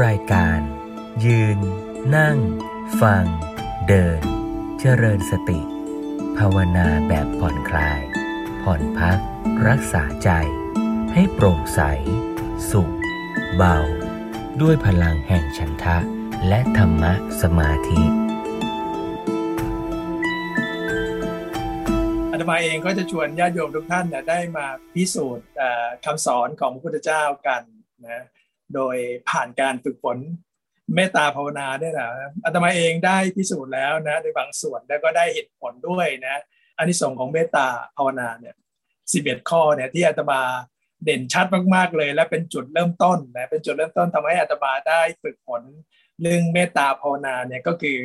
รายการ ยืน นั่ง ฟัง เดิน เจริญสติ ภาวนาแบบผ่อนคลาย ผ่อนพัก รักษาใจ ให้โปร่งใส สุข เบา ด้วยพลังแห่งฉันทะ และธรรมะสมาธิอาตมาเองก็จะชวนญาติโยมทุกท่านนะได้มาพิสูจน์คำสอนของพระพุทธเจ้ากันนะ โดยผ่านการฝึกฝนเมตตาภาวนาเนี่ยนะอาตมาเองได้พิสูจน์แล้วนะในบางส่วนแล้วก็ได้เหตุผลด้วยนะอานิสงส์ของเมตตาภาวนาเนี่ยสิบเอ็ดข้อเนี่ยที่อาตมาเด่นชัดมากๆเลย และเป็นจุดเริ่มต้นนะเป็นจุดเริ่มต้นทำให้อาตมาได้ฝึกฝนเรื่องเมตตาภาวนาเนี่ยก็คือ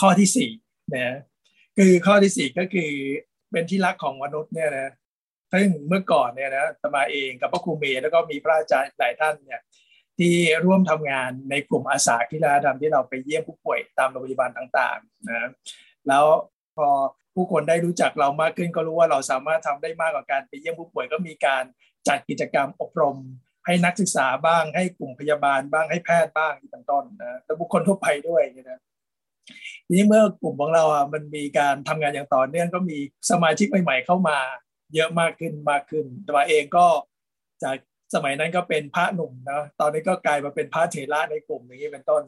ข้อที่สี่นะคือข้อที่สี่ก็คือเป็นที่รักของมนุษย์เนี่ยนะ ซึ่งเมื่อก่อนเนี่ยนะตมาเองกับพระครูเมย์แล้วก็มีพระอาจารย์หลายท่านเนี่ยที่ร่วมทำงานในกลุ่มอาสากีฬาดำที่เราไปเยี่ยมผู้ป่วยตามโรงพยาบาลต่างๆนะแล้วพอผู้คนได้รู้จักเรามากขึ้นก็รู้ว่าเราสามารถทำได้มากกว่าการไปเยี่ยมผู้ป่วยก็มีการจัดกิจกรรมอบรม ให้นักศึกษาบ้าง ให้กลุ่มพยาบาลบ้างให้แพทย์บ้างเป็นต้นนะแล้วบุคคลทั่วไปด้วยนะทีนี้เมื่อกลุ่มของเราอะมันมีการทำงานอย่างต่อเนื่องก็มีสมาชิกใหม่ ๆ เข้ามา เยอะมากขึ้นมากขึ้นตัวเองก็จากสมัยนั้นก็เป็นพระหนุ่มนะตอนนี้ก็กลายมาเป็นพระเถระในกลุ่มอย่างนี้เป็นต้น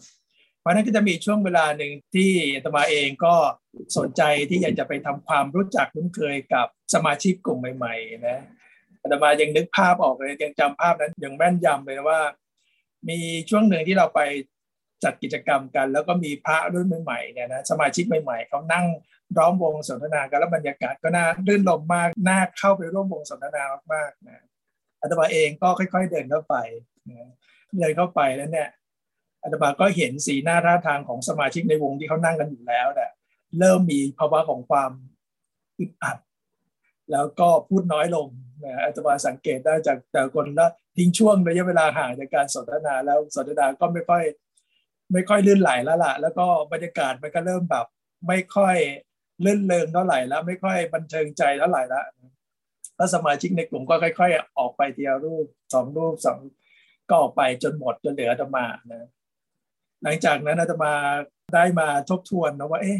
เพราะนั้นก็จะมีช่วงเวลาหนึ่งที่ตมาเองก็สนใจที่อยากจะไปทำความรู้จักคุ้นเคยกับสมาชิกกลุ่มใหม่ ๆ นะตมายังนึกภาพออกเลยยังจำภาพนั้นยังแม่นยำเลยว่า มีช่วงหนึ่งที่เราไปจัดกิจกรรมกัน แล้วก็มีพระรุ่นใหม่ๆเนี่ยนะสมาชิกใหม่ๆเขานั่ง ร้อมวงสนทนากันแล้วบรรยากาศก็น่ารื่นรมมากน่าเข้าไปร่วมวงสนทนามากๆนะอาตมาเองก็ค่อย ๆ เดินเข้าไปเดินเข้าไปแล้วเนี่ยอาตมาก็เห็นสีหน้าท่าทางของสมาชิกในวงที่เขานั่งกันอยู่แล้วเนี่ยเริ่มมีภาวะของความอึดอัด แล้วก็พูดน้อยลงนะอาตมาสังเกตได้จากแต่คนละทิ้งช่วงระยะเวลาห่างจากการสนทนาแล้วสนทนาก็ไม่ค่อย ไม่ค่อยลื่นไหลแล้วล่ะ แล้วก็บรรยากาศมันก็เริ่มแบบไม่ค่อย เลื่นเริงเท่าไหร่แล้ว ไม่ค่อยบันเทิงใจเท่าไหร่แล้วแล้วสมาชิกในกลุ่มก็ค่อย ๆ ออกไปเทียวรูปสองรูปสองก็ออกไปจนหมดจนเหลืออาตมานะหลังจากนั้นอาตมาได้มาทบทวนนะว่า เอ๊ะ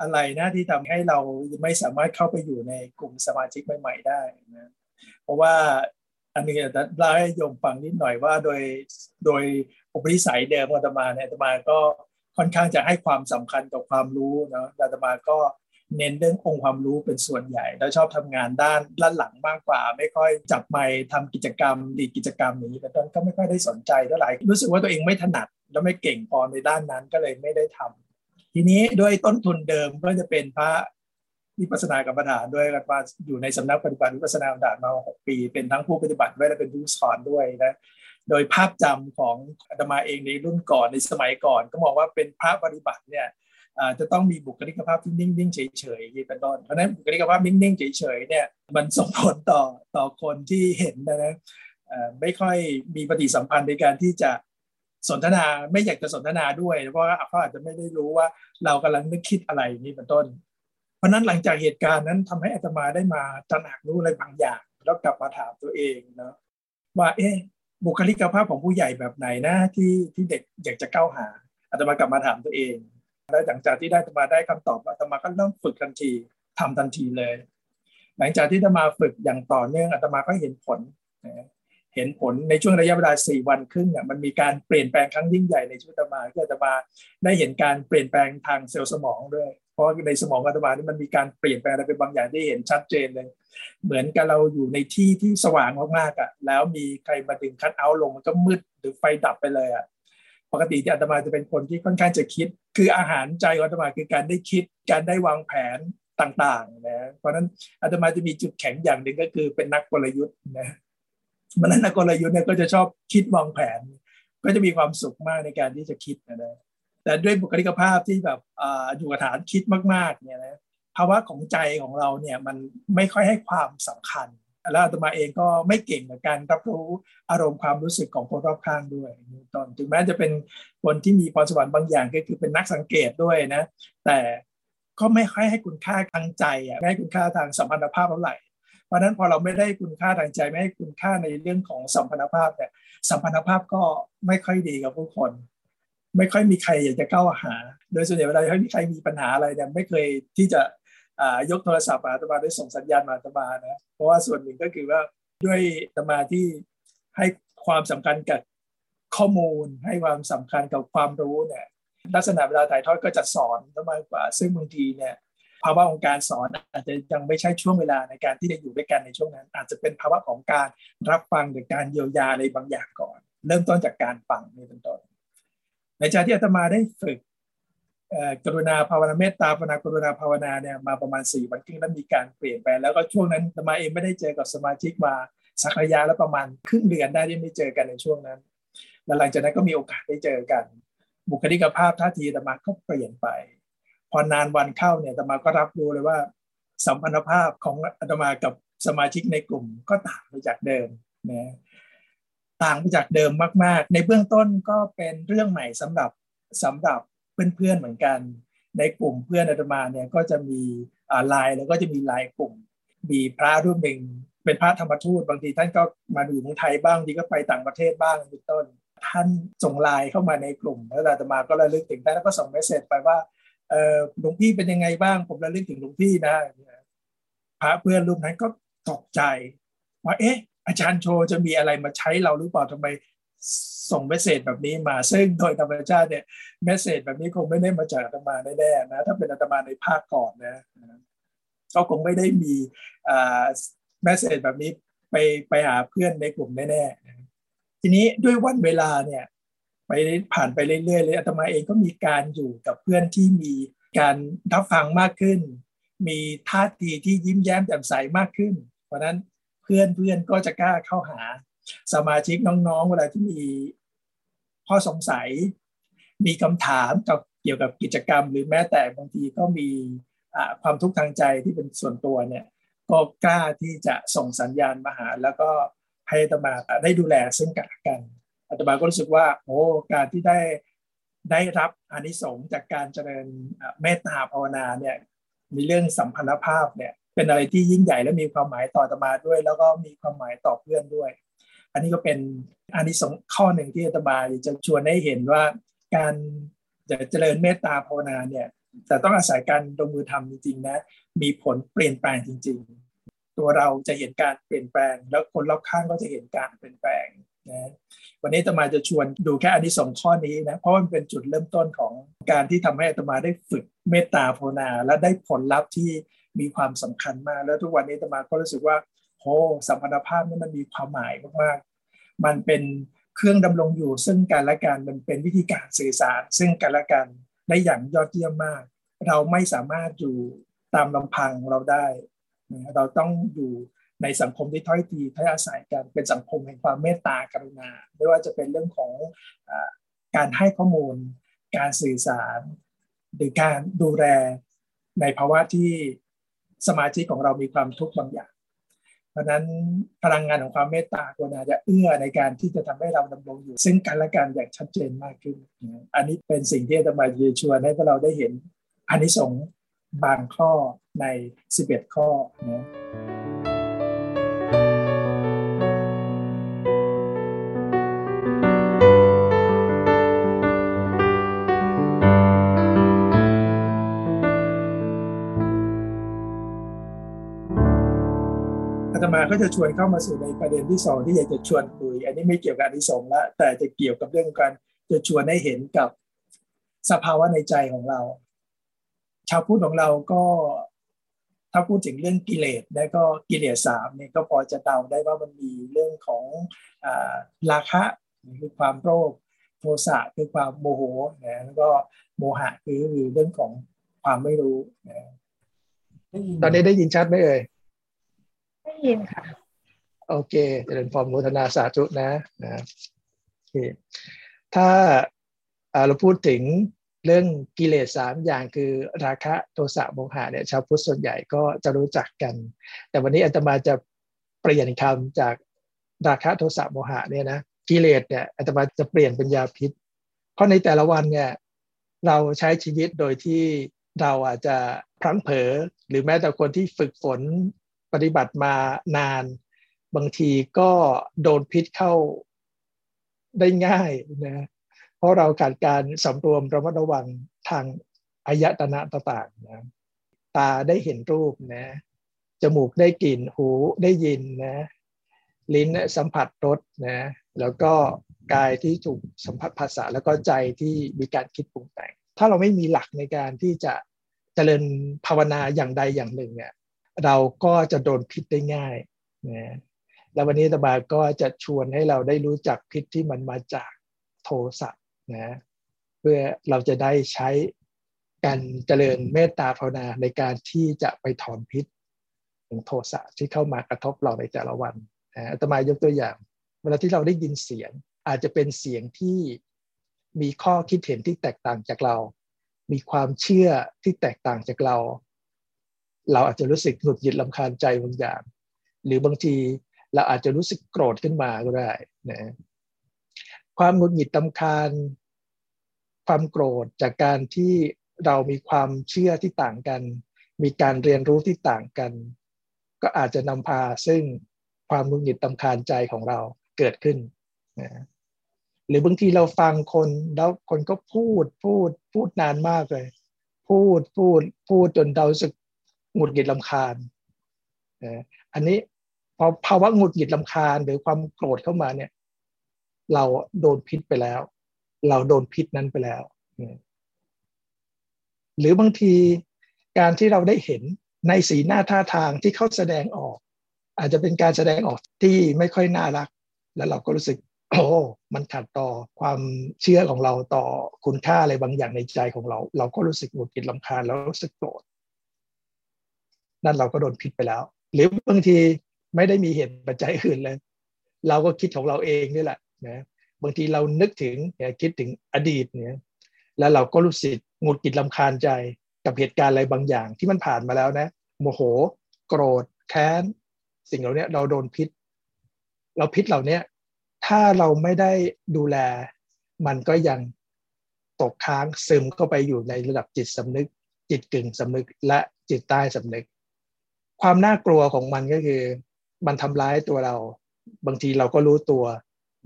อะไรนะที่ทำให้เราไม่สามารถเข้าไปอยู่ในกลุ่มสมาชิกใหม่ ๆ ได้นะเพราะว่าอันนี้จะเล่าให้โยมฟังนิดหน่อยว่าโดยโดยอุปนิสัยเดิมอาตมาเนี่ยอาตมาก็ค่อนข้างจะให้ความสำคัญกับความรู้นะอาตมาก็ เน้นเรื่ององค์ความรู้เป็นส่วนใหญ่ แล้วชอบทำงานด้านด้านหลังมากกว่า ไม่ค่อยจับไม้ทำกิจกรรมดีกิจกรรมนี้แต่ตอนก็ไม่ค่อยได้สนใจเท่าไหร่รู้สึกว่าตัวเองไม่ถนัดแล้วไม่เก่งพอในด้านนั้นก็เลยไม่ได้ทำทีนี้ด้วยต้นทุนเดิมก็จะเป็นพระวิปัสสนากรรมฐานด้วยกันว่าอยู่ในสำนักปฏิบัติวิปัสสนากรรมฐานมาหกปี เป็นทั้งผู้ปฏิบัติด้วยและเป็นผู้สอนด้วยนะโดยภาพจำของอาตมาเองในรุ่นก่อนในสมัยก่อน ก็มองว่าเป็นพระปฏิบัติเนี่ย จะต้องมีบุคลิกภาพที่นิ่งๆเฉยๆเป็นต้นเพราะนั้นบุคลิกภาพนิ่งๆเฉยๆเนี่ยมันส่งผลต่อต่อคนที่เห็นนะนะไม่ค่อยมีปฏิสัมพันธ์ในการที่จะสนทนาไม่อยากจะสนทนาด้วย เพราะว่าเขาอาจจะไม่ได้รู้ว่าเรากำลังนึกคิดอะไรนี้เป็นต้น เพราะนั้นหลังจากเหตุการณ์นั้นทำให้อาตมาได้มาตระหนักรู้อะไรบางอย่าง แล้วกลับมาถามตัวเองเนาะว่าเอ๊ะบุคลิกภาพของผู้ใหญ่แบบไหนนะที่ที่เด็กอยากจะก้าวหาอาตมากลับมาถามตัวเอง แล้วหลังจากที่ได้ธรรมาได้คำตอบอาตมาก็เริ่มฝึกทันทีทำทันทีเลย หลังจากที่ธรรมาฝึกอย่างต่อเนื่องอาตมาก็เห็นผลเห็นผลในช่วงระยะเวลาสี่วันครึ่งเนี่ยมันมีการเปลี่ยนแปลงครั้งยิ่งใหญ่ในชีวิตอาตมาที่อาตมาได้เห็นการเปลี่ยนแปลงทางเซลล์สมองด้วย เพราะในสมองอาตมานี่มันมีการเปลี่ยนแปลงอะไรไปบางอย่างที่เห็นชัดเจนเลย เหมือนกับเราอยู่ในที่ที่สว่างมากๆอะแล้วมีใครมาดึงคัดเอาลงมันก็มืดหรือไฟดับไปเลยอะปกติที่อาตมาจะเป็นคนที่ค่อนข้างจะคิด คืออาหารใจของอาตมาคือการได้คิดการได้วางแผนต่างๆนะเพราะนั้นอาตมาจะมีจุดแข็งอย่างหนึ่งก็คือเป็นนักกลยุทธ์นะมันนั้นนักกลยุทธ์เนี่ยก็จะชอบคิดวางแผน ก็จะมีความสุขมากในการที่จะคิดนะแต่ด้วยบุคลิกภาพที่แบบอยู่กับฐานคิดมากๆเนี่ยนะภาวะของใจของเราเนี่ยมันไม่ค่อยให้ความสำคัญ แล้วอาตมาเองก็ไม่เก่งในการรับรู้อารมณ์ความรู้สึกของคนรอบข้างด้วยตอนถึงแม้จะเป็นคนที่มีพรสวรรค์บางอย่างก็คือเป็นนักสังเกตด้วยนะ แต่ก็ไม่ค่อยให้คุณค่าทางใจอะไม่ให้คุณค่าทางสัมพันธภาพเท่าไหร่เพราะนั้นพอเราไม่ได้คุณค่าทางใจไม่ให้คุณค่าในเรื่องของสัมพันธภาพเนี่ยสัมพันธภาพก็ไม่ค่อยดีกับผู้คน ไม่ค่อยมีใครอยากจะเข้าหา โดยส่วนใหญ่เวลาให้มีใครมีปัญหาอะไรเนี่ยไม่เคยที่จะ ยกโทรศัพท์มาตมาได้ส่งสัญญาณมาตมานะเพราะว่าส่วนหนึ่งก็คือว่าด้วยตมาที่ให้ความสำคัญกับข้อมูล ให้ความสำคัญกับความรู้เนี่ยลักษณะเวลาถ่ายทอดก็จะสอนมากกว่า ซึ่งบางทีเนี่ยภาวะของการสอนอาจจะยังไม่ใช่ช่วงเวลาในการที่จะอยู่ด้วยกันในช่วงนั้น อาจจะเป็นภาวะของการรับฟังหรือการเยียวยาในบางอย่างก่อน เริ่มต้นจากการฟังในต้นต้นในใจที่อาตมาได้ฝึก กรุณาภาวนาเมตตาภาวนากรุณาภาวนาเนี่ยมาประมาณ 4 วันครึ่งแล้วมีการเปลี่ยนแปลงแล้วก็ช่วงนั้นอาตมาเองไม่ได้เจอกับสมาชิกมาสักระยะแล้วประมาณครึ่งเดือนได้ที่ไม่เจอกันในช่วงนั้นแล้วหลังจากนั้นก็มีโอกาสได้เจอกัน บุคลิกภาพท่าทีอาตมาก็เปลี่ยนไป พอนานวันเข้าเนี่ยอาตมาก็รับรู้เลยว่า สัมพันธภาพของอาตมากับสมาชิกในกลุ่มก็ต่างไปจากเดิมนะต่างไปจากเดิมมาก ๆ ในเบื้องต้นก็เป็นเรื่องใหม่สำหรับสำหรับ เพื่อนๆเหมือนกัน ในกลุ่มเพื่อนอาตมาเนี่ยก็จะมีไลน์แล้วก็จะมีไลน์กลุ่ม มีพระรูปหนึ่งเป็นพระธรรมทูตบางทีท่านก็มาอยู่เมืองไทยบ้างทีก็ไปต่างประเทศบ้างเป็นต้น ท่านส่งไลน์เข้ามาในกลุ่ม แล้วอาตมาก็ระลึกถึงท่านแล้วก็ส่ง message ไปว่าเออหลวงพี่เป็นยังไงบ้างผมระลึกถึงหลวงพี่ได้พระเพื่อนรูปนั้นก็ตกใจว่าเอ๊ะ อาจารย์โชจะมีอะไรมาใช้เราหรือเปล่าทำไม ส่ง message แบบนี้มา ซึ่งโดยธรรมชาติเนี่ยเมสเซจแบบนี้คงไม่ได้มาจากอาตมาแน่ๆนะถ้าเป็นอาตมาในภาคก่อนนะก็คงไม่ได้มีเมสเซจแบบนี้ไปไปหาเพื่อนในกลุ่มแน่ๆทีนี้ด้วยวันเวลาเนี่ยไปผ่านไปเรื่อยๆเลยอาตมาเองก็มีการอยู่กับเพื่อนที่มีการรับฟังมากขึ้น มีท่าทีที่ยิ้มแย้มแจ่มใสมากขึ้น เพราะนั้นเพื่อนเพื่อนก็จะกล้าเข้าหาสมาชิกน้องๆ เวลาที่มี ข้อสงสัย มีคำถามกับเกี่ยวกับกิจกรรม หรือแม้แต่บางทีก็มีความทุกข์ทางใจที่เป็นส่วนตัวเนี่ยก็กล้าที่จะส่งสัญญาณมาหา แล้วก็ให้ตมาได้ดูแลซึ่งกันและกันอาตมาก็รู้สึกว่าโอ้การที่ได้ได้รับอานิสงส์จากการเจริญเมตตาภาวนาเนี่ยมีเรื่องสัมพันธภาพเนี่ยเป็นอะไรที่ยิ่งใหญ่และมีความหมายต่ออาตมาด้วย แล้วก็มีความหมายต่อเพื่อนด้วย อันนี้ก็เป็นอานิสงส์ข้อหนึ่งที่อาตมาจะชวนให้เห็นว่าการจะเจริญเมตตาภาวนาเนี่ยแต่ต้องอาศัยการลงมือทำจริงๆนะมีผลเปลี่ยนแปลงจริง ๆ ตัวเราจะเห็นการเปลี่ยนแปลง แล้วคนรอบข้างก็จะเห็นการเปลี่ยนแปลงนะวันนี้ตมาจะชวนดูแค่อันนี้สองข้อนี้นะเพราะมันเป็นจุดเริ่มต้นของการที่ทำให้ตมาได้ฝึกเมตตาภาวนา และได้ผลลัพธ์ที่มีความสำคัญมาก แล้วทุกวันนี้ตมาก็รู้สึกว่าโอ้สัมพันธภาพนี่มันมีความหมายมาก มันเป็นเครื่องดำรงอยู่ ซึ่งกันและกันมันเป็นวิธีการสื่อสาร ซึ่งกันและกันได้อย่างยอดเยี่ยมมาก เราไม่สามารถอยู่ตามลำพังเราได้ เราต้องอยู่ในสังคมที่ถ้อยทีถ้อยอาศัยกันเป็นสังคมแห่งความเมตตากรุณาไม่ว่าจะเป็นเรื่องของอการให้ข้อมูล การสื่อสาร หรือการดูแลในภาวะที่สมาชิกของเรามีความทุกข์บางอย่าง ราะนั้นพลังงานของความเมตตากรุณาจะเอื้อในการที่จะทำให้เราดำรงอยู่ ซึ่งกันและกันอย่างชัดเจนมากขึ้น อันนี้เป็นสิ่งที่จะมาเยืชวนให้พวกเราได้เห็นอันนี้สงบางข้อใน 11 ข้อนะ มาก็จะชวนเข้ามาสู่ในประเด็นที่สองที่อยากจะชวนคุย อันนี้ไม่เกี่ยวกับอนิสงส์ละแต่จะเกี่ยวกับเรื่องการจะชวนให้เห็นกับสภาวะในใจของเรา ชาวพุทธของเราก็ถ้าพูดถึงเรื่องกิเลสแล้วก็กิเลสสามเนี่ยก็พอจะเดาได้ว่ามันมีเรื่องของอราคะคือความโลภโทสะคือความโมโหนะแล้วก็โมหะคือเรื่องของความไม่รู้นะตอนนี้ได้ยินชัดไหมเอ่ย ได้ยินค่ะ โอเคเจริญพรโมทนาสาธุนะนะโอเคถ้าเราพูดถึงเรื่องกิเลสสามอย่างคือราคะโทสะโมหะเนี่ยชาวพุทธส่วนใหญ่ก็จะรู้จักกัน แต่วันนี้อาตมาจะเปลี่ยนคำจากราคะโทสะโมหะเนี่ยนะกิเลสเนี่ยอาตมาจะเปลี่ยนเป็นยาพิษ เพราะในแต่ละวันเนี่ยเราใช้ชีวิตโดยที่เราอาจจะพลั้งเผลอหรือแม้แต่คนที่ฝึกฝน ปฏิบัติมานาน บางทีก็โดนพิษเข้าได้ง่ายนะเพราะเราขาดการสำรวมระมัดระวังทางอายตนะต่างๆนะตาได้เห็นรูปนะจมูกได้กลิ่นหูได้ยินนะลิ้นสัมผัสรสนะแล้วก็กายที่ถูกสัมผัสภาษาแล้วก็ใจที่มีการคิดปรุงแต่ง ถ้าเราไม่มีหลักในการที่จะเจริญภาวนาอย่างใดอย่างหนึ่งเนี่ย เราก็จะโดนพิษได้ง่ายนะแล้ววันนี้ตบาก็จะชวนให้เราได้รู้จักพิษที่มันมาจากโทสะนะเพื่อเราจะได้ใช้การเจริญเมตตาภาวนาในการที่จะไปถอนพิษของโทสะที่เข้ามากระทบเราในแต่ละวันอาตมายกตัวอย่าง เวลาที่เราได้ยินเสียง อาจจะเป็นเสียงที่มีข้อคิดเห็นที่แตกต่างจากเรา มีความเชื่อที่แตกต่างจากเรา เราอาจจะรู้สึกหงุดหงิดลำคาญใจบางอย่าง หรือบางทีเราอาจจะรู้สึกโกรธขึ้นมาก็ได้นะความหงุดหงิดลำคาญ ความโกรธจากการที่เรามีความเชื่อที่ต่างกัน มีการเรียนรู้ที่ต่างกัน ก็อาจจะนำพาซึ่งความหงุดหงิดตำคาญใจของเราเกิดขึ้นนะหรือบางทีเราฟังคนแล้วคนก็พูดพูดพูดนานมากเลย พูดพูดพูดจนเราสึก หงุดหงิดลำคาญนอันนี้พอภาวะหงุดหงิดลำคาญหรือความโกรธเข้ามาเนี่ย เราโดนพิษไปแล้ว เราโดนพิษนั้นไปแล้ว หรือบางทีการที่เราได้เห็นในสีหน้าท่าทางที่เขาแสดงออก อาจจะเป็นการแสดงออกที่ไม่ค่อยน่ารัก แล้วเราก็รู้สึกโอ้มันขัดต่อความเชื่อของเราต่อคุณค่าอะไรบางอย่างในใจของเรา เราก็รู้สึกหงุดหงิดลำคาญแล้วรู้สึกโกรธ นั่นเราก็โดนพิษไปแล้ว หรือบางทีไม่ได้มีเหตุปัจจัยอื่นเลย เราก็คิดของเราเองนี่แหละนะบางทีเรานึกถึงคิดถึงอดีตเนี่ยแล้วเราก็รู้สึกหงุดหงิดลำคาญใจกับเหตุการณ์อะไรบางอย่างที่มันผ่านมาแล้วนะโมโห โกรธ แค้น สิ่งเหล่านี้เราโดนพิษ เราพิษเหล่านี้ถ้าเราไม่ได้ดูแล มันก็ยังตกค้างซึมเข้าไปอยู่ในระดับจิตสำนึก จิตกึ่งสำนึกและจิตใต้สำนึก ความน่ากลัวของมันก็คือ มันทำร้ายตัวเรา บางทีเราก็รู้ตัว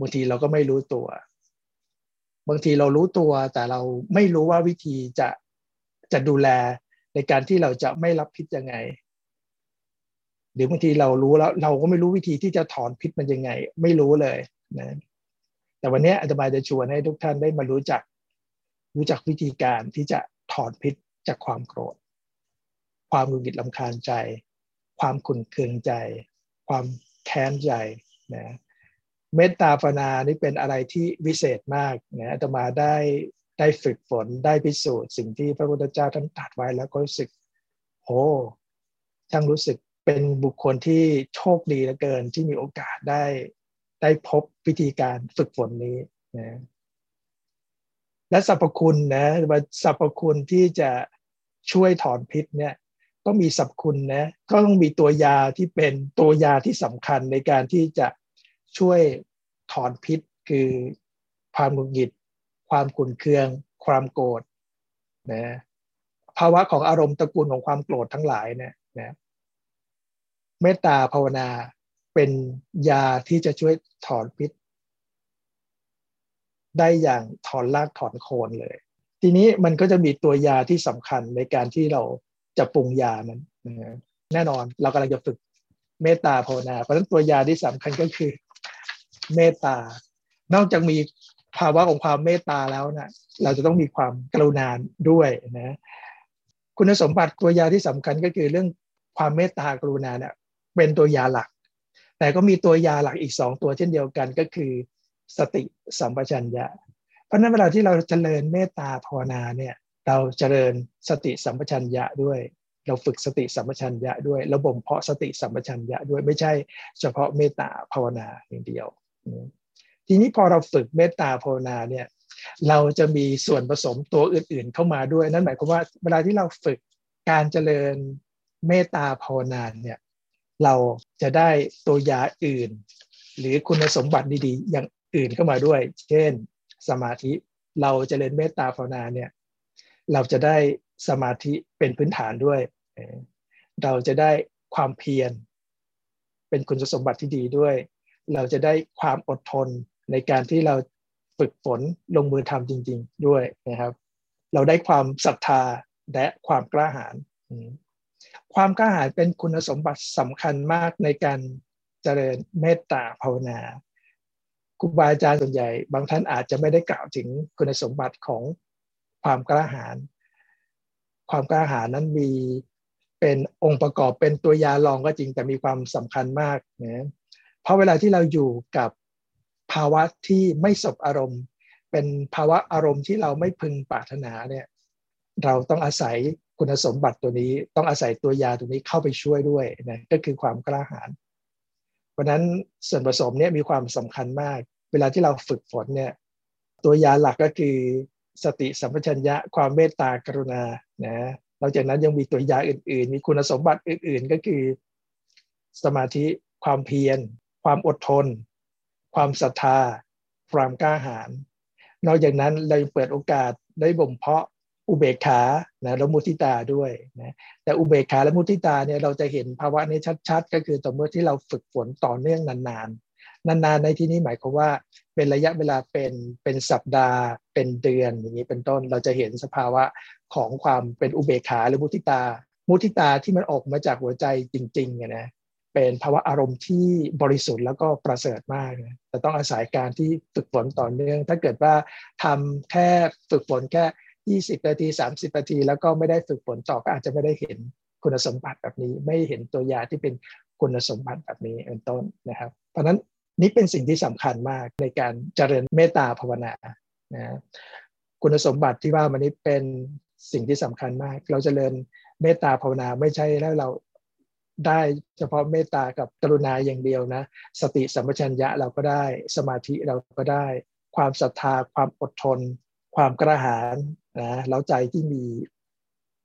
บางทีเราก็ไม่รู้ตัว บางทีเรารู้ตัวแต่เราไม่รู้ว่าวิธีจะจะดูแลในการที่เราจะไม่รับพิษยังไง หรือบางทีเรารู้แล้ว เราก็ไม่รู้วิธีที่จะถอนพิษมันยังไง ไม่รู้เลยนะแต่วันนี้อาจารย์จะชวนให้ทุกท่านได้มารู้จัก รู้จักวิธีการที่จะถอนพิษจากความโกรธ ความรุนแรงลำคาญใจ ความขุ่นเคืองใจ ความแค้นใจนะเมตตาภาวนานี่เป็นอะไรที่วิเศษมากนะอาตมาได้ได้ฝึกฝนได้พิสูจน์สิ่งที่พระพุทธเจ้าท่านตรัสไว้แล้วก็รู้สึกโอ้ช่างรู้สึกเป็นบุคคลที่โชคดีเหลือเกินที่มีโอกาสได้ได้พบวิธีการฝึกฝนนี้นะและสรรพคุณนะว่าสรรพคุณที่จะช่วยถอนพิษเนี่ย ก็มีสรรพคุณนะก็ต้องมีตัวยาที่เป็นตัวยาที่สำคัญในการที่จะช่วยถอนพิษ คือความหงุดหงิด ความขุ่นเคือง ความโกรธนะภาวะของอารมณ์ตระกูลของความโกรธทั้งหลายเนี่ยนะเมตตาภาวนาเป็นยาที่จะช่วยถอนพิษ ได้อย่างถอนรากถอนโคนเลย ทีนี้มันก็จะมีตัวยาที่สำคัญในการที่เรา จะปรุงยานั้นนะแน่นอนเรากำลังจะฝึกเมตตาภาวนา เพราะฉะนั้นตัวยาที่สำคัญก็คือเมตตา นอกจากมีภาวะของความเมตตาแล้วนะเราจะต้องมีความกรุณาด้วยนะคุณสมบัติตัวยาที่สำคัญก็คือเรื่องความเมตตากรุณาเนี่ยเป็นตัวยาหลัก แต่ก็มีตัวยาหลักอีกสองตัวเช่นเดียวกันก็คือสติสัมปชัญญะ เพราะนั้นเวลาที่เราเจริญเมตตาภาวนาเนี่ย เราเจริญสติสัมปชัญญะด้วย เราฝึกสติสัมปชัญญะด้วยระบบเพาะสติสัมปชัญญะด้วยไม่ใช่เฉพาะเมตตาภาวนาอย่างเดียว ทีนี้พอเราฝึกเมตตาภาวนาเนี่ยเราจะมีส่วนผสมตัวอื่น ๆ เข้ามาด้วย นั่นหมายความว่าเวลาที่เราฝึกการเจริญเมตตาภาวนาเนี่ยเราจะได้ตัวยาอื่น หรือคุณสมบัติดีๆ อย่างอื่นเข้ามาด้วย เช่น สมาธิเราจเจริญเมตตาภาวนาเนี่ย เราจะได้สมาธิเป็นพื้นฐานด้วย เราจะได้ความเพียร เป็นคุณสมบัติที่ดีด้วย เราจะได้ความอดทนในการที่เราฝึกฝนลงมือทำจริง ๆ ด้วยนะครับ เราได้ความศรัทธาและความกล้าหาญความกล้าหาญเป็นคุณสมบัติสำคัญมากในการเจริญเมตตาภาวนาครูบาอาจารย์ส่วนใหญ่ บางท่านอาจจะไม่ได้กล่าวถึงคุณสมบัติของ ความกล้าหาญความกล้าหาญนั้นมีเป็นองค์ประกอบเป็นตัวยาลองก็จริงแต่มีความสำคัญมากนะเพราะเวลาที่เราอยู่กับภาวะที่ไม่สบอารมณ์ เป็นภาวะอารมณ์ที่เราไม่พึงปรารถนาเนี่ยเราต้องอาศัยคุณสมบัติตัวนี้ ต้องอาศัยตัวยาตัวนี้เข้าไปช่วยด้วยนะก็คือความกล้าหาญเพราะนั้นส่วนผสมเนี่ยมีความสำคัญมาก เวลาที่เราฝึกฝนเนี่ยตัวยาหลักก็คือ สติสัมปชัญญะความเมตตากรุณานะนอกจากนั้นยังมีตัวยาอื่น ๆ มีคุณสมบัติอื่น ๆ ก็คือ สมาธิความเพียร ความอดทน ความศรัทธา ความกล้าหาญนอกจากนั้นเราเปิดโอกาสได้บ่มเพาะอุเบกขานะแล้วมุทิตาด้วยนะแต่อุเบกขาและมุทิตาเนี่ยเราจะเห็นภาวะนี้ชัด ๆ ก็คือต่อเมื่อที่เราฝึกฝนต่อเนื่องนานๆ นานๆในที่นี้หมายความว่าเป็นระยะเวลาเป็นเป็นสัปดาห์ เป็นเดือนอย่างนี้เป็นต้นเราจะเห็นสภาวะของความเป็นอุเบกขาหรือมุทิตา มุทิตาที่มันออกมาจากหัวใจจริงๆนะเป็นภาวะอารมณ์ที่บริสุทธิ์แล้วก็ประเสริฐมากนะแต่ต้องอาศัยการที่ฝึกฝนต่อเนื่อง ถ้าเกิดว่าทำแค่ฝึกฝนแค่ 20 นาที 30 นาที แล้วก็ไม่ได้ฝึกฝนต่อก็อาจจะไม่ได้เห็นคุณสมบัติแบบนี้ ไม่เห็นตัวยาที่เป็นคุณสมบัติแบบนี้เป็นต้นนะครับ เพราะนั้น นี่เป็นสิ่งที่สำคัญมากในการเจริญเมตตาภาวนานะคุณสมบัติที่ว่ามันนี้เป็นสิ่งที่สำคัญมาก เราจเจริญเมตตาภาวนาไม่ใช่แล้วเราได้เฉพาะเมตตากับกรุณาอย่างเดียวนะ สติสัมปชัญญะเราก็ได้สมาธิเราก็ได้ ความศรัทธา ความอดทน ความกระหายนะแล้วใจที่มี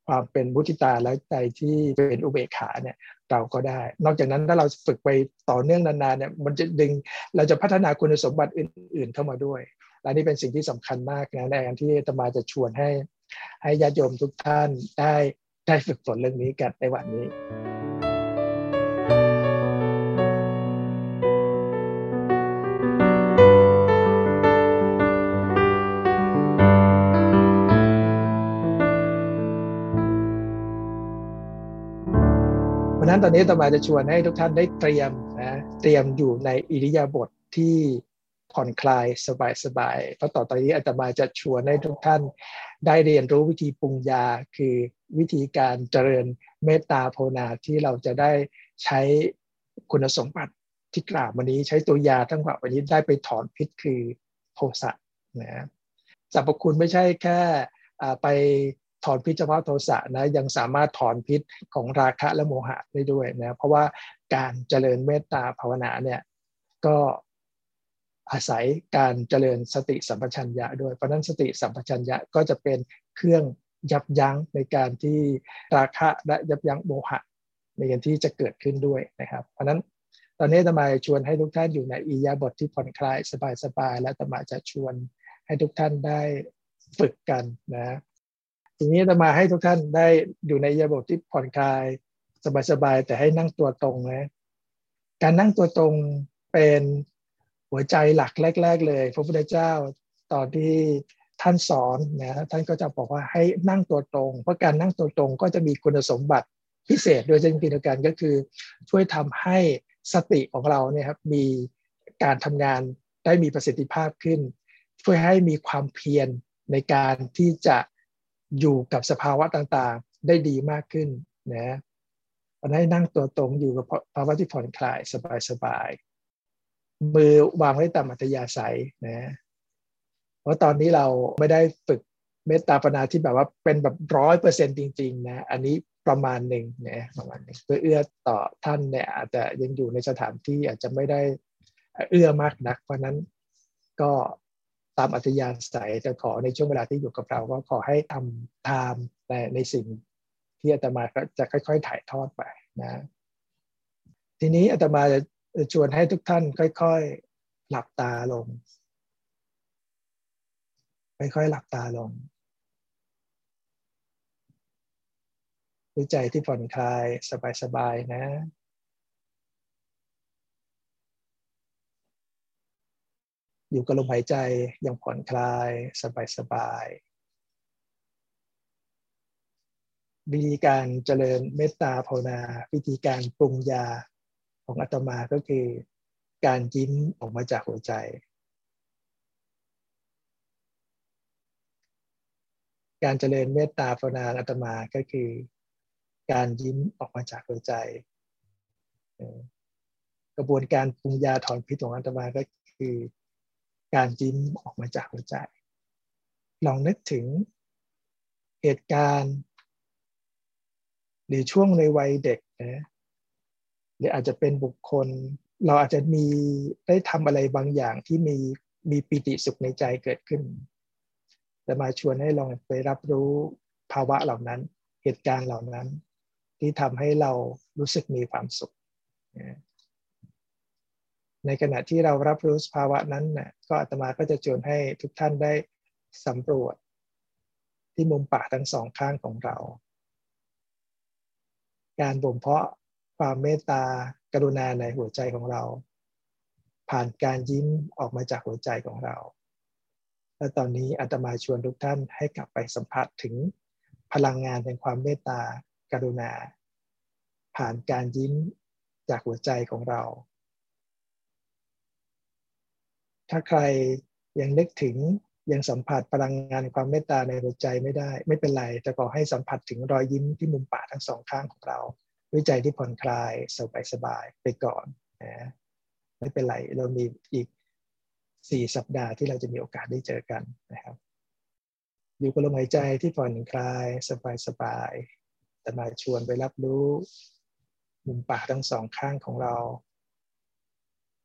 ความเป็นมุทิตาแล้วใจที่เป็นอุเบกขาเนี่ย เราก็ได้ นอกจากนั้นถ้าเราฝึกไปต่อเนื่องนานๆเนี่ยมันจะดึงเราจะพัฒนาคุณสมบัติอื่น ๆ เข้ามาด้วยและนี่เป็นสิ่งที่สำคัญมากนะในการที่ตมาจะชวนให้ ให้ญาติโยมทุกท่านได้ได้ฝึกฝนเรื่องนี้กันในวันนี้ นั้นตอนนี้ตมาจะชวนให้ทุกท่านได้เตรียมนะเตรียมอยู่ในอิริยาบถทที่ผ่อนคลายสบายๆเพราะต่อตอนนี้อาตมาจะชวนให้ทุกท่านได้เรียนรู้วิธีปรุงยา คือวิธีการเจริญเมตตาภาวนาที่เราจะได้ใช้คุณสมบัติที่กล่าววันนี้ใช้ตัวยาทั้งหมดวันนี้ได้ไปถอนพิษคือโทสะนะสรรพคุณไม่ใช่แค่ไป ถอนพิษเฉพาะโทสะนะยังสามารถถอนพิษของราคะและโมหะได้ด้วยนะเพราะว่าการเจริญเมตตาภาวนาเนี่ยก็อาศัยการเจริญสติสัมปชัญญะด้วยเพราะนั้นสติสัมปชัญญะก็จะเป็นเครื่องยับยั้งในการที่ราคะและยับยั้งโมหะในการที่จะเกิดขึ้นด้วยนะครับ เพราะนั้นตอนนี้ตมาชวนให้ทุกท่านอยู่ในอียาบทที่ผ่อนคลายสบายๆและตมาจะชวนให้ทุกท่านได้ฝึกกันนะ ทีนี้จะมาให้ทุกท่านได้อยู่ในยาบทที่ผ่อนคลาย สบายๆแต่ให้นั่งตัวตรงนะการนั่งตัวตรงเป็นหัวใจหลักแรก ๆ เลย พระพุทธเจ้าตอนที่ท่านสอนนะท่านก็จะบอกว่าให้นั่งตัวตรง เพราะการนั่งตัวตรงก็จะมีคุณสมบัติพิเศษโดยเช่นเดียวกันก็คือ ช่วยทำให้สติของเราเนี่ยครับมีการทำงานได้มีประสิทธิภาพขึ้น ช่วยให้มีความเพียรในการที่จะ อยู่กับสภาวะต่างๆ ได้ดีมากขึ้นนะมันให้นั่งตัวตรงอยู่กับภาวะที่ผ่อนคลายสบายๆ มือวางไว้ตามอัตยาศัยนะ เพราะตอนนี้เราไม่ได้ฝึกเมตตาปนาที่แบบว่าเป็นแบบร้อยเปอร์เซ็นจริง ๆ นะ อันนี้ประมาณหนึ่งนะประมาณนึงเพื่อเอื้อต่อท่านเนี่ยอาจจะยังอยู่ในสถานที่อาจจะไม่ได้เอื้อมากนัก เพราะนั้นก็ ตามอัธยาศัยจะขอในช่วงเวลาที่อยู่กับเราก็ขอให้ทำตามแต่ในสิ่งที่อาตมาจะค่อย ๆ ถ่ายทอดไปนะ ทีนี้อาตมาจะชวนให้ทุกท่านค่อยๆหลับตาลงค่อยๆหลับตาลงด้วยใจที่ผ่อนคลายสบายๆนะ อยู่กับลมหายใจอย่างผ่อนคลายสบายๆวิธีการเจริญเมตตาภาวนาวิธีการปรุงยาของอาตมาก็คือการยิ้มออกมาจากหัวใจ การเจริญเมตตาภาวนาอาตมาก็คือ การยิ้มออกมาจากหัวใจ กระบวนการปรุงยาถอนพิษของอาตมาก็คือ การยิ้มออกมาจากหัวใจ ลองนึกถึงเหตุการณ์ หรือช่วงในวัยเด็กนะหรืออาจจะเป็นบุคคล เราอาจจะมีได้ทำอะไรบางอย่างที่มีมีปิติสุขในใจเกิดขึ้นแต่มาชวนให้ลองไปรับรู้ภาวะเหล่านั้น เหตุการณ์เหล่านั้น ที่ทำให้เรารู้สึกมีความสุข ในขณะที่เรารับรู้สภาวะนั้นนะ่ะก็อาตมาก็จะชวนให้ทุกท่านได้สำรวจ ที่มุมปากทั้งสองข้างของเรา การบ่มเพาะความเมตตากรุณาในหัวใจของเรา ผ่านการยิ้มออกมาจากหัวใจของเรา และตอนนี้อาตมาชวนทุกท่านให้กลับไปสัมผัสถึงพลังงานแห่งความเมตตากรุณา ผ่านการยิ้มจากหัวใจของเรา ถ้าใครยังนึกถึงยังสัมผัสพลังงานความเมตตาในหัวใจไม่ได้ ไม่เป็นไร แต่ขอให้สัมผัสถึงรอยยิ้มที่มุมปากทั้งสองข้างของเราด้วยใจที่ผ่อนคลายสบายสบายไปก่อนนะไม่เป็นไร เรามีอีกสี่สัปดาห์ที่เราจะมีโอกาสได้เจอกันนะครับ อยู่กับลมหายใจที่ผ่อนคลายสบายสบายแต่มาชวนไปรับรู้ มุมปากทั้งสองข้างของเรา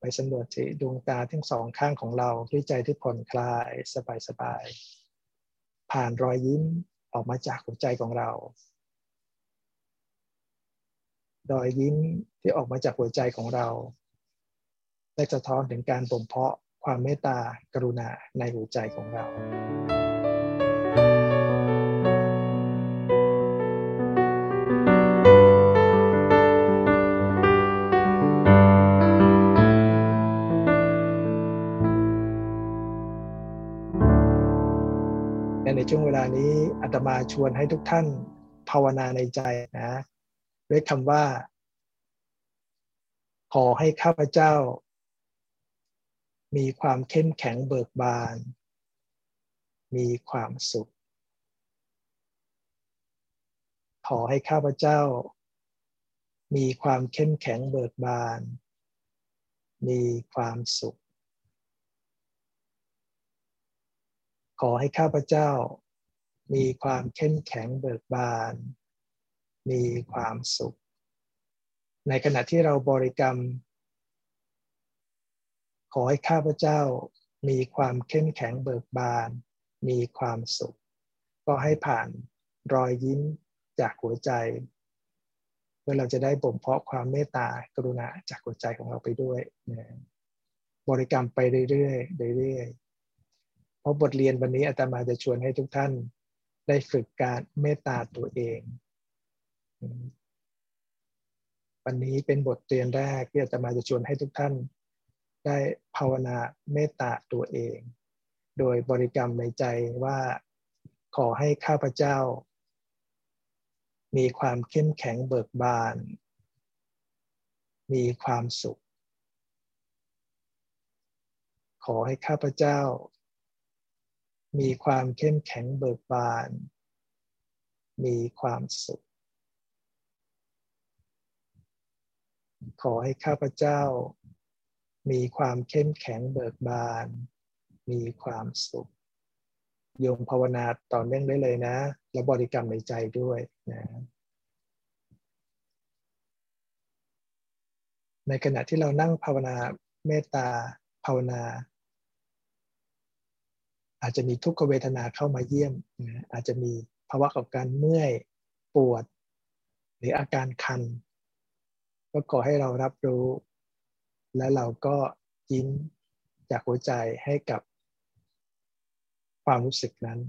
ไปสำรวจที่ดวงตาทั้งสองข้างของเราด้วยใจที่ผ่อนคลายสบายๆผ่านรอยยิ้มออกมาจากหัวใจของเรา รอยยิ้มที่ออกมาจากหัวใจของเรา ได้สะท้อนถึงการบ่มเพาะความเมตตากรุณาในหัวใจของเรา ช่วงเวลานี้อาตมาชวนให้ทุกท่านภาวนาในใจนะด้วยคำว่า ขอให้ข้าพเจ้า มีความเข้มแข็งเบิกบาน มีความสุข ขอให้ข้าพเจ้า มีความเข้มแข็งเบิกบาน มีความสุข ขอให้ข้าพเจ้า มีความเข้มแข็งเบิกบาน มีความสุข ในขณะที่เราบริกรรม ขอให้ข้าพเจ้า มีความเข้มแข็งเบิกบาน มีความสุข ก็ให้ผ่านรอยยิ้มจากหัวใจเพื่อเราจะได้บ่มเพาะความเมตตากรุณาจากหัวใจของเราไปด้วย บริกรรมไปเรื่อยๆเรื่อยๆ เพราะบทเรียนวันนี้อาตมาจะชวนให้ทุกท่านได้ฝึกการเมตตาตัวเอง วันนี้เป็นบทเรียนแรกที่อาตมาจะชวนให้ทุกท่าน ได้ภาวนาเมตตาตัวเอง โดยบริกรรมในใจว่าขอให้ข้าพเจ้า มีความเข้มแข็งเบิกบาน มีความสุข ขอให้ข้าพเจ้า มีความเข้มแข็งเบิกบาน มีความสุข ขอให้ข้าพเจ้า มีความเข้มแข็งเบิกบาน มีความสุขโยมภาวนาต่อเนื่องได้เลยนะ แล้วบริกรรมในใจด้วยนะในขณะที่เรานั่งภาวนาเมตตาภาวนา อาจจะมีทุกขเวทนาเข้ามาเยี่ยมนะอาจจะมีภาวะของการเมื่อยปวด หรืออาการคัน ก็ขอให้เรารับรู้ และเราก็ยิ้มจากหัวใจให้กับความรู้สึกนั้น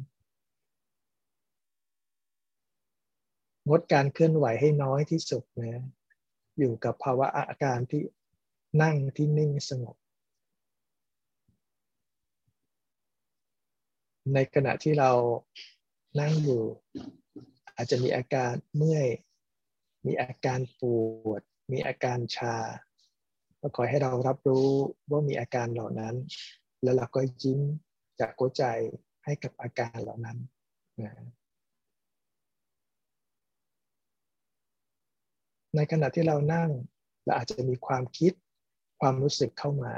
งดการเคลื่อนไหวให้น้อยที่สุดนะอยู่กับภาวะอาการที่นั่งที่นิ่งสงบ ในขณะที่เรานั่งอยู่ อาจจะมีอาการเมื่อย มีอาการปวด มีอาการชา ก็ขอให้เรารับรู้ว่ามีอาการเหล่านั้น แล้วเราก็ยิ้มจากหัวใจให้กับอาการเหล่านั้นนะในขณะที่เรานั่งเราอาจจะมีความคิดความรู้สึกเข้ามา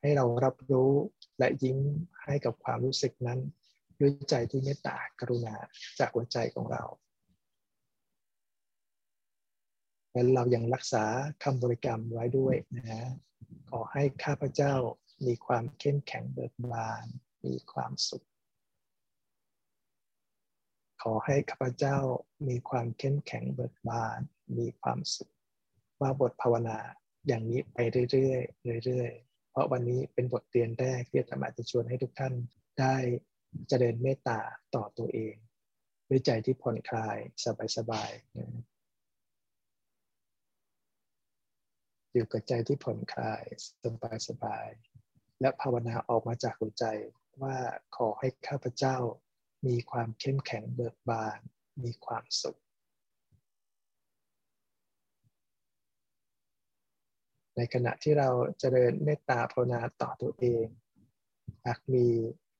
ให้เรารับรู้ และยิ้มให้กับความรู้สึกนั้นด้วยใจที่เมตตากรุณาจากหัวใจของเรา และเรายังรักษาคำบริกรรมไว้ด้วยนะขอให้ข้าพเจ้ามีความเข้มแข็งเบิกบาน มีความสุข ขอให้ข้าพเจ้ามีความเข้มแข็งเบิกบาน มีความสุข ว่าบทภาวนาอย่างนี้ไปเรื่อยๆเรื่อยๆ ราะวันนี้เป็นบทเรียนแรกที่ธรรมะจะชวนให้ทุกท่านได้เจริญเมตตาต่อตัวเองด้วยใจที่ผ่อนคลายสบายๆนะอยู่กับใจที่ผ่อนคลายสบายๆและภาวนาออกมาจากหัวใจว่าขอให้ข้าพเจ้ามีความเข้มแข็งเบิกบาน มีความสุข ในขณะที่เราเจริญเมตตาภาวนาต่อตัวเองหากมี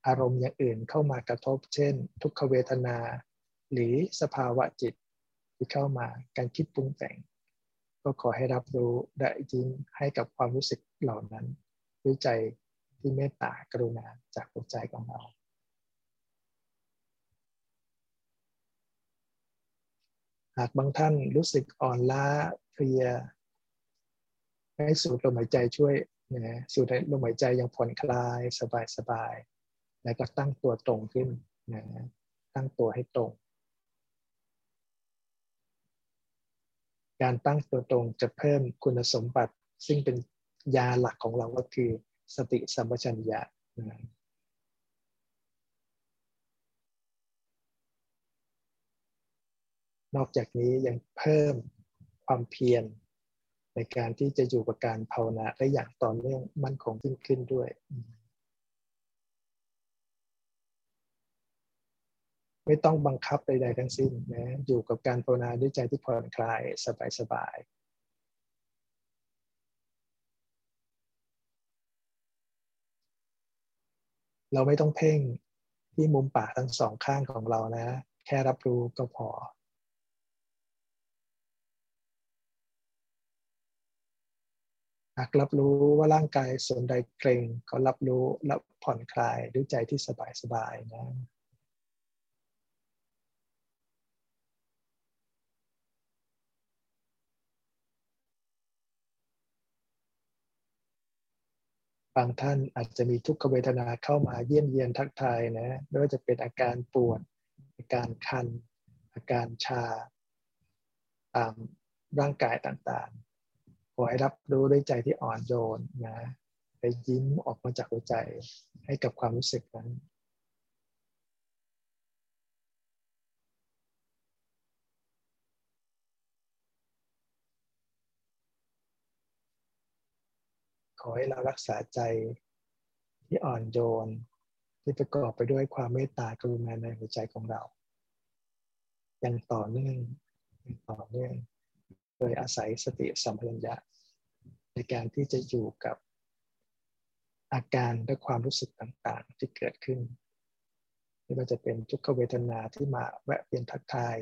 อารมณ์อย่างอื่นเข้ามากระทบ เช่น ทุกขเวทนา หรือสภาวะจิตที่เข้ามาการคิดปรุงแต่ง ก็ขอให้รับรู้และยิ้มให้กับความรู้สึกเหล่านั้นด้วยใจที่เมตตากรุณาจากหัวใจของเราหากบางท่านรู้สึกอ่อนล้าเพลีย ให้สูดลมหายใจช่วยนะสูดลมหายใจอย่างผ่อนคลายสบายๆแล้วก็ตั้งตัวตรงขึ้นนะตั้งตัวให้ตรง การตั้งตัวตรงจะเพิ่มคุณสมบัติ ซึ่งเป็นยาหลักของเราก็คือสติสัมปชัญญะนอกจากนี้ยังเพิ่มความเพียร ในการที่จะอยู่กับการภาวนาได้อย่างต่อเนื่องมั่นคงยิ่งขึ้นด้วย ไม่ต้องบังคับใด ๆ ทั้งสิ้นนะอยู่กับการภาวนาด้วยใจที่ผ่อนคลายสบายๆเราไม่ต้องเพ่งที่มุมปากทั้งสองข้างของเรานะ แค่รับรู้ก็พอ หากรับรู้ว่าร่างกายส่วนใดเกร็งก็รับรู้และผ่อนคลายด้วยใจที่สบายๆนะบางท่านอาจจะมีทุกขเวทนาเข้ามาเยี่ยมเยียนทักทายนะไม่ว่าจะเป็นอาการปวด อาการคัน อาการชา ตามร่างกายต่างๆ ขอให้รับรู้ด้วยใจที่อ่อนโยนนะ ไปยิ้มออกมาจากหัวใจให้กับความรู้สึกนั้นขอให้เรารักษาใจที่อ่อนโยน ที่ประกอบไปด้วยความเมตตากรุณาในหัวใจของเรา อยังต่อเนื่องอยังต่อเนื่อง โดยอาศัยสติสัมปชัญญะในการที่จะอยู่กับอาการและความรู้สึกต่างๆที่เกิดขึ้นไม่ว่าจะเป็นทุกขเวทนาที่มาแวะเวียนทักทาย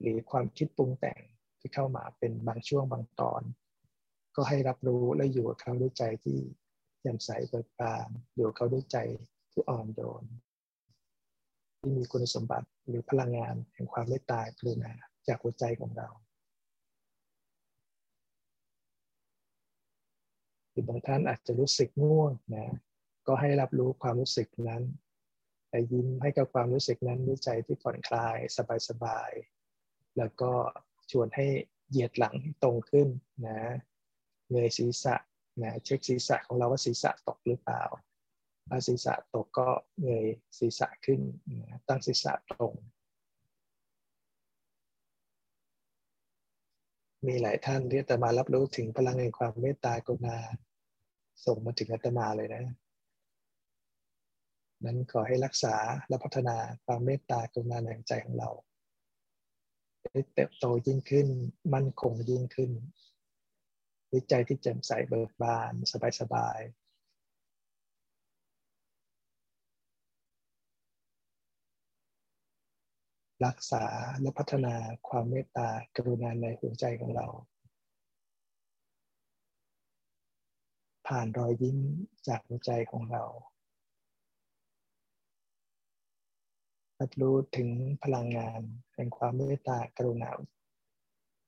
หรือความคิดปรุงแต่งที่เข้ามาเป็นบางช่วงบางตอน ก็ให้รับรู้และอยู่กับเขาด้วยใจที่แจ่มใสเบิกบานอยู่กับเขาด้วยใจที่อ่อนโยนที่มีคุณสมบัติหรือพลังงานแห่งความเมตตากรุณาจากหัวใจของเราห รือบางท่านอาจจะรู้สึกง่วงนะก็ให้รับรู้ความรู้สึกนั้นแต่ยิ้มให้กับความรู้สึกนั้นด้วยใจที่ผ่อนคลายสบายๆแล้วก็ชวนให้เหยียดหลังตรงขึ้นนะเงยศีรษะนะเช็คศีรษะของเราว่าศีรษะตกหรือเปล่าถ้าศีรษะตกก็เงยศีรษะขึ้นนะตั้งศีรษะตรง มีหลายท่านที่จะมารับรู้ถึงพลังแห่งความเมตตากรุณา ส่งมาถึงอาตมาเลยนะ นั้นขอให้รักษาและพัฒนาความเมตตากรุณาในใจของเราให้เติบโตยิ่งขึ้น มั่นคงยิ่งขึ้นด้วยใจที่แจ่มใสเบิกบาน สบายๆรักษาและพัฒนาความเมตตากรุณาในหัวใจของเรา ผ่านรอยยิ้มจากหัวใจของเรารับรู้ถึงพลังงานแห่งความเมตตากรุณา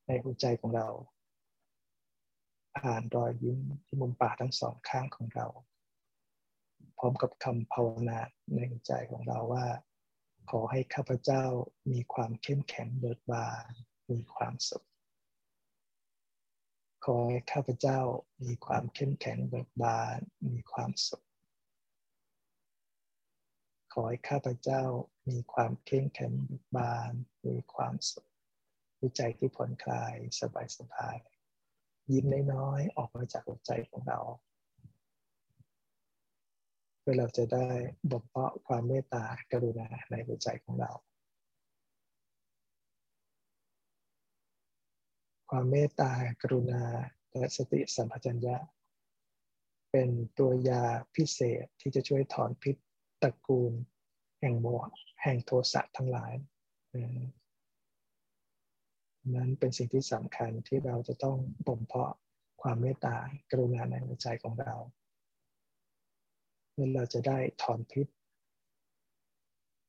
ในหัวใจของเรา ผ่านรอยยิ้มที่มุมปากทั้งสองข้างของเรา พร้อมกับคำภาวนาในหัวใจของเราว่า ขอให้ข้าพเจ้ามีความเข้มแข็งเบิกบานมีความสุข ขอให้ข้าพเจ้ามีความเข้มแข็งเบิกบานมีความสุข ขอให้ข้าพเจ้ามีความเข้มแข็งบานมีความสุขวิจัยที่ผ่อนคลายสบายสบายยิ้มน้อยๆออกมาจากหัวใจของเราเพื่อเราจะได้บ่มเพาะความเมตตากรุณาในหัวใจของเรา ความเมตตากรุณา และสติสัมปชัญญะ เป็นตัวยาพิเศษที่จะช่วยถอนพิษตระกูล แห่งโมหะแห่งโทสะทั้งหลายนั้นเป็นสิ่งที่สำคัญที่เราจะต้องบ่มเพาะความเมตตากรุณาในหัวใจของเราเพื่อเราจะได้ถอนพิษ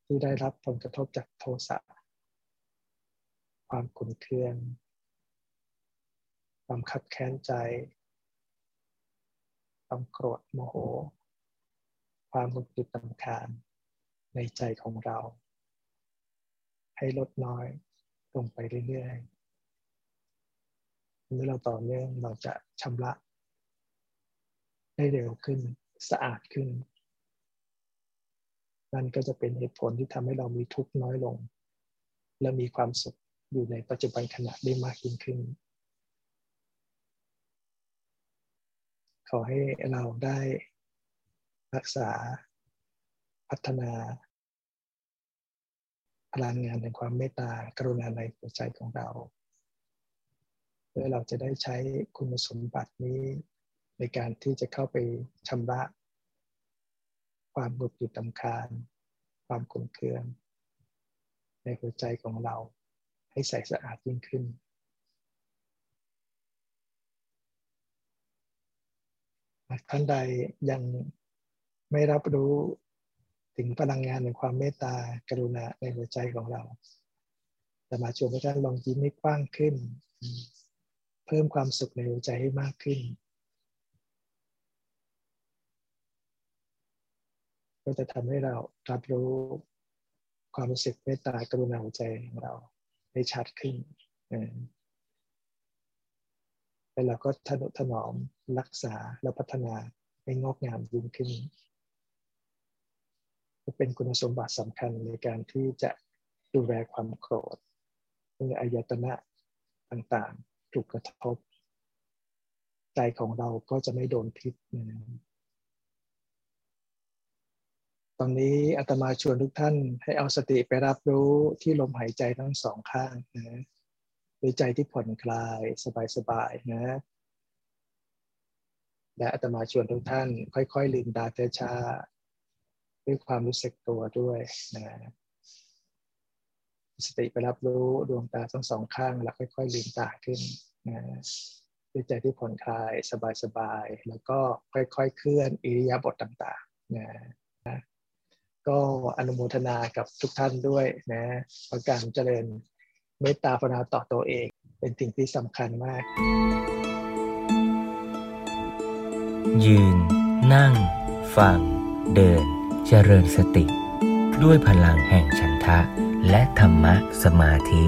ที่ได้รับผลกระทบจากโทสะความขุ่นเคือง ความขับแค้นใจ ความโกรธโมโห ความหงุดหงิดตำคาญในใจของเรา ให้ลดน้อยลงไปเรื่อยๆเมื่อเราต่อเนื่องเราจะชำระได้เร็วขึ้นสะอาดขึ้น นั่นก็จะเป็นเหตุผลที่ทำให้เรามีทุกข์น้อยลง และมีความสุขอยู่ในปัจจุบันขณะได้มากยิ่งขึ้น ข อให้เราได้รักษาพัฒนา พลังงานในความเมตตากรุณาในหัวใจของเรา เพื่อเราจะได้ใช้คุณสมบัตินี้ในการที่จะเข้าไปชำระ ความบุดหงิดตำคาญ ความขุ่นเคือง ในหัวใจของเราให้ใสสะอาดยิ่งขึ้น ท่านใดยังไม่รับรู้ถึงพลังงานในความเมตตากรุณาในหัวใจของเราแต่มาชวนให้ท่านลองยิ้มให้กว้างขึ้น เพิ่มความสุขในหัวใจให้มากขึ้น ก็จะทำให้เรารับรู้ความรู้สึกเมตตากรุณาหัวใจของเราได้ชัดขึ้น แล้วเราก็ทนุถนอมรักษาและพัฒนาให้งอกงามยิ่งขึ้น เป็นคุณสมบัติสำคัญในการที่จะดูแลความโกรธเมื่ออายตนะต่างๆ ถูกกระทบ ใจของเราก็จะไม่โดนพิษนะตอนนี้อาตมาชวนทุกท่านให้เอาสติไปรับรู้ที่ลมหายใจทั้งสองข้างนะ ด้วยใจที่ผ่อนคลายสบายๆนะ และอาตมาชวนทุกท่าน ค่อยๆลืมตาช้าด้วยความรู้สึกตัวด้วยนะสติไปรับรู้ดวงตาทั้งสองข้างแล้วค่อยๆลืมตาขึ้นนะด้วยใจที่ผ่อนคลายสบายๆแล้วก็ค่อยๆ เคลื่อนอิริยาบถต่างๆนะก็อนุโมทนากับทุกท่านด้วยนะประการเจริญ เมตตาภาวนาต่อตัวเอง เป็นสิ่งที่สำคัญมาก ยืน นั่ง ฟัง เดิน เจริญสติ ด้วยพลังแห่งฉันทะ และธรรมะสมาธิ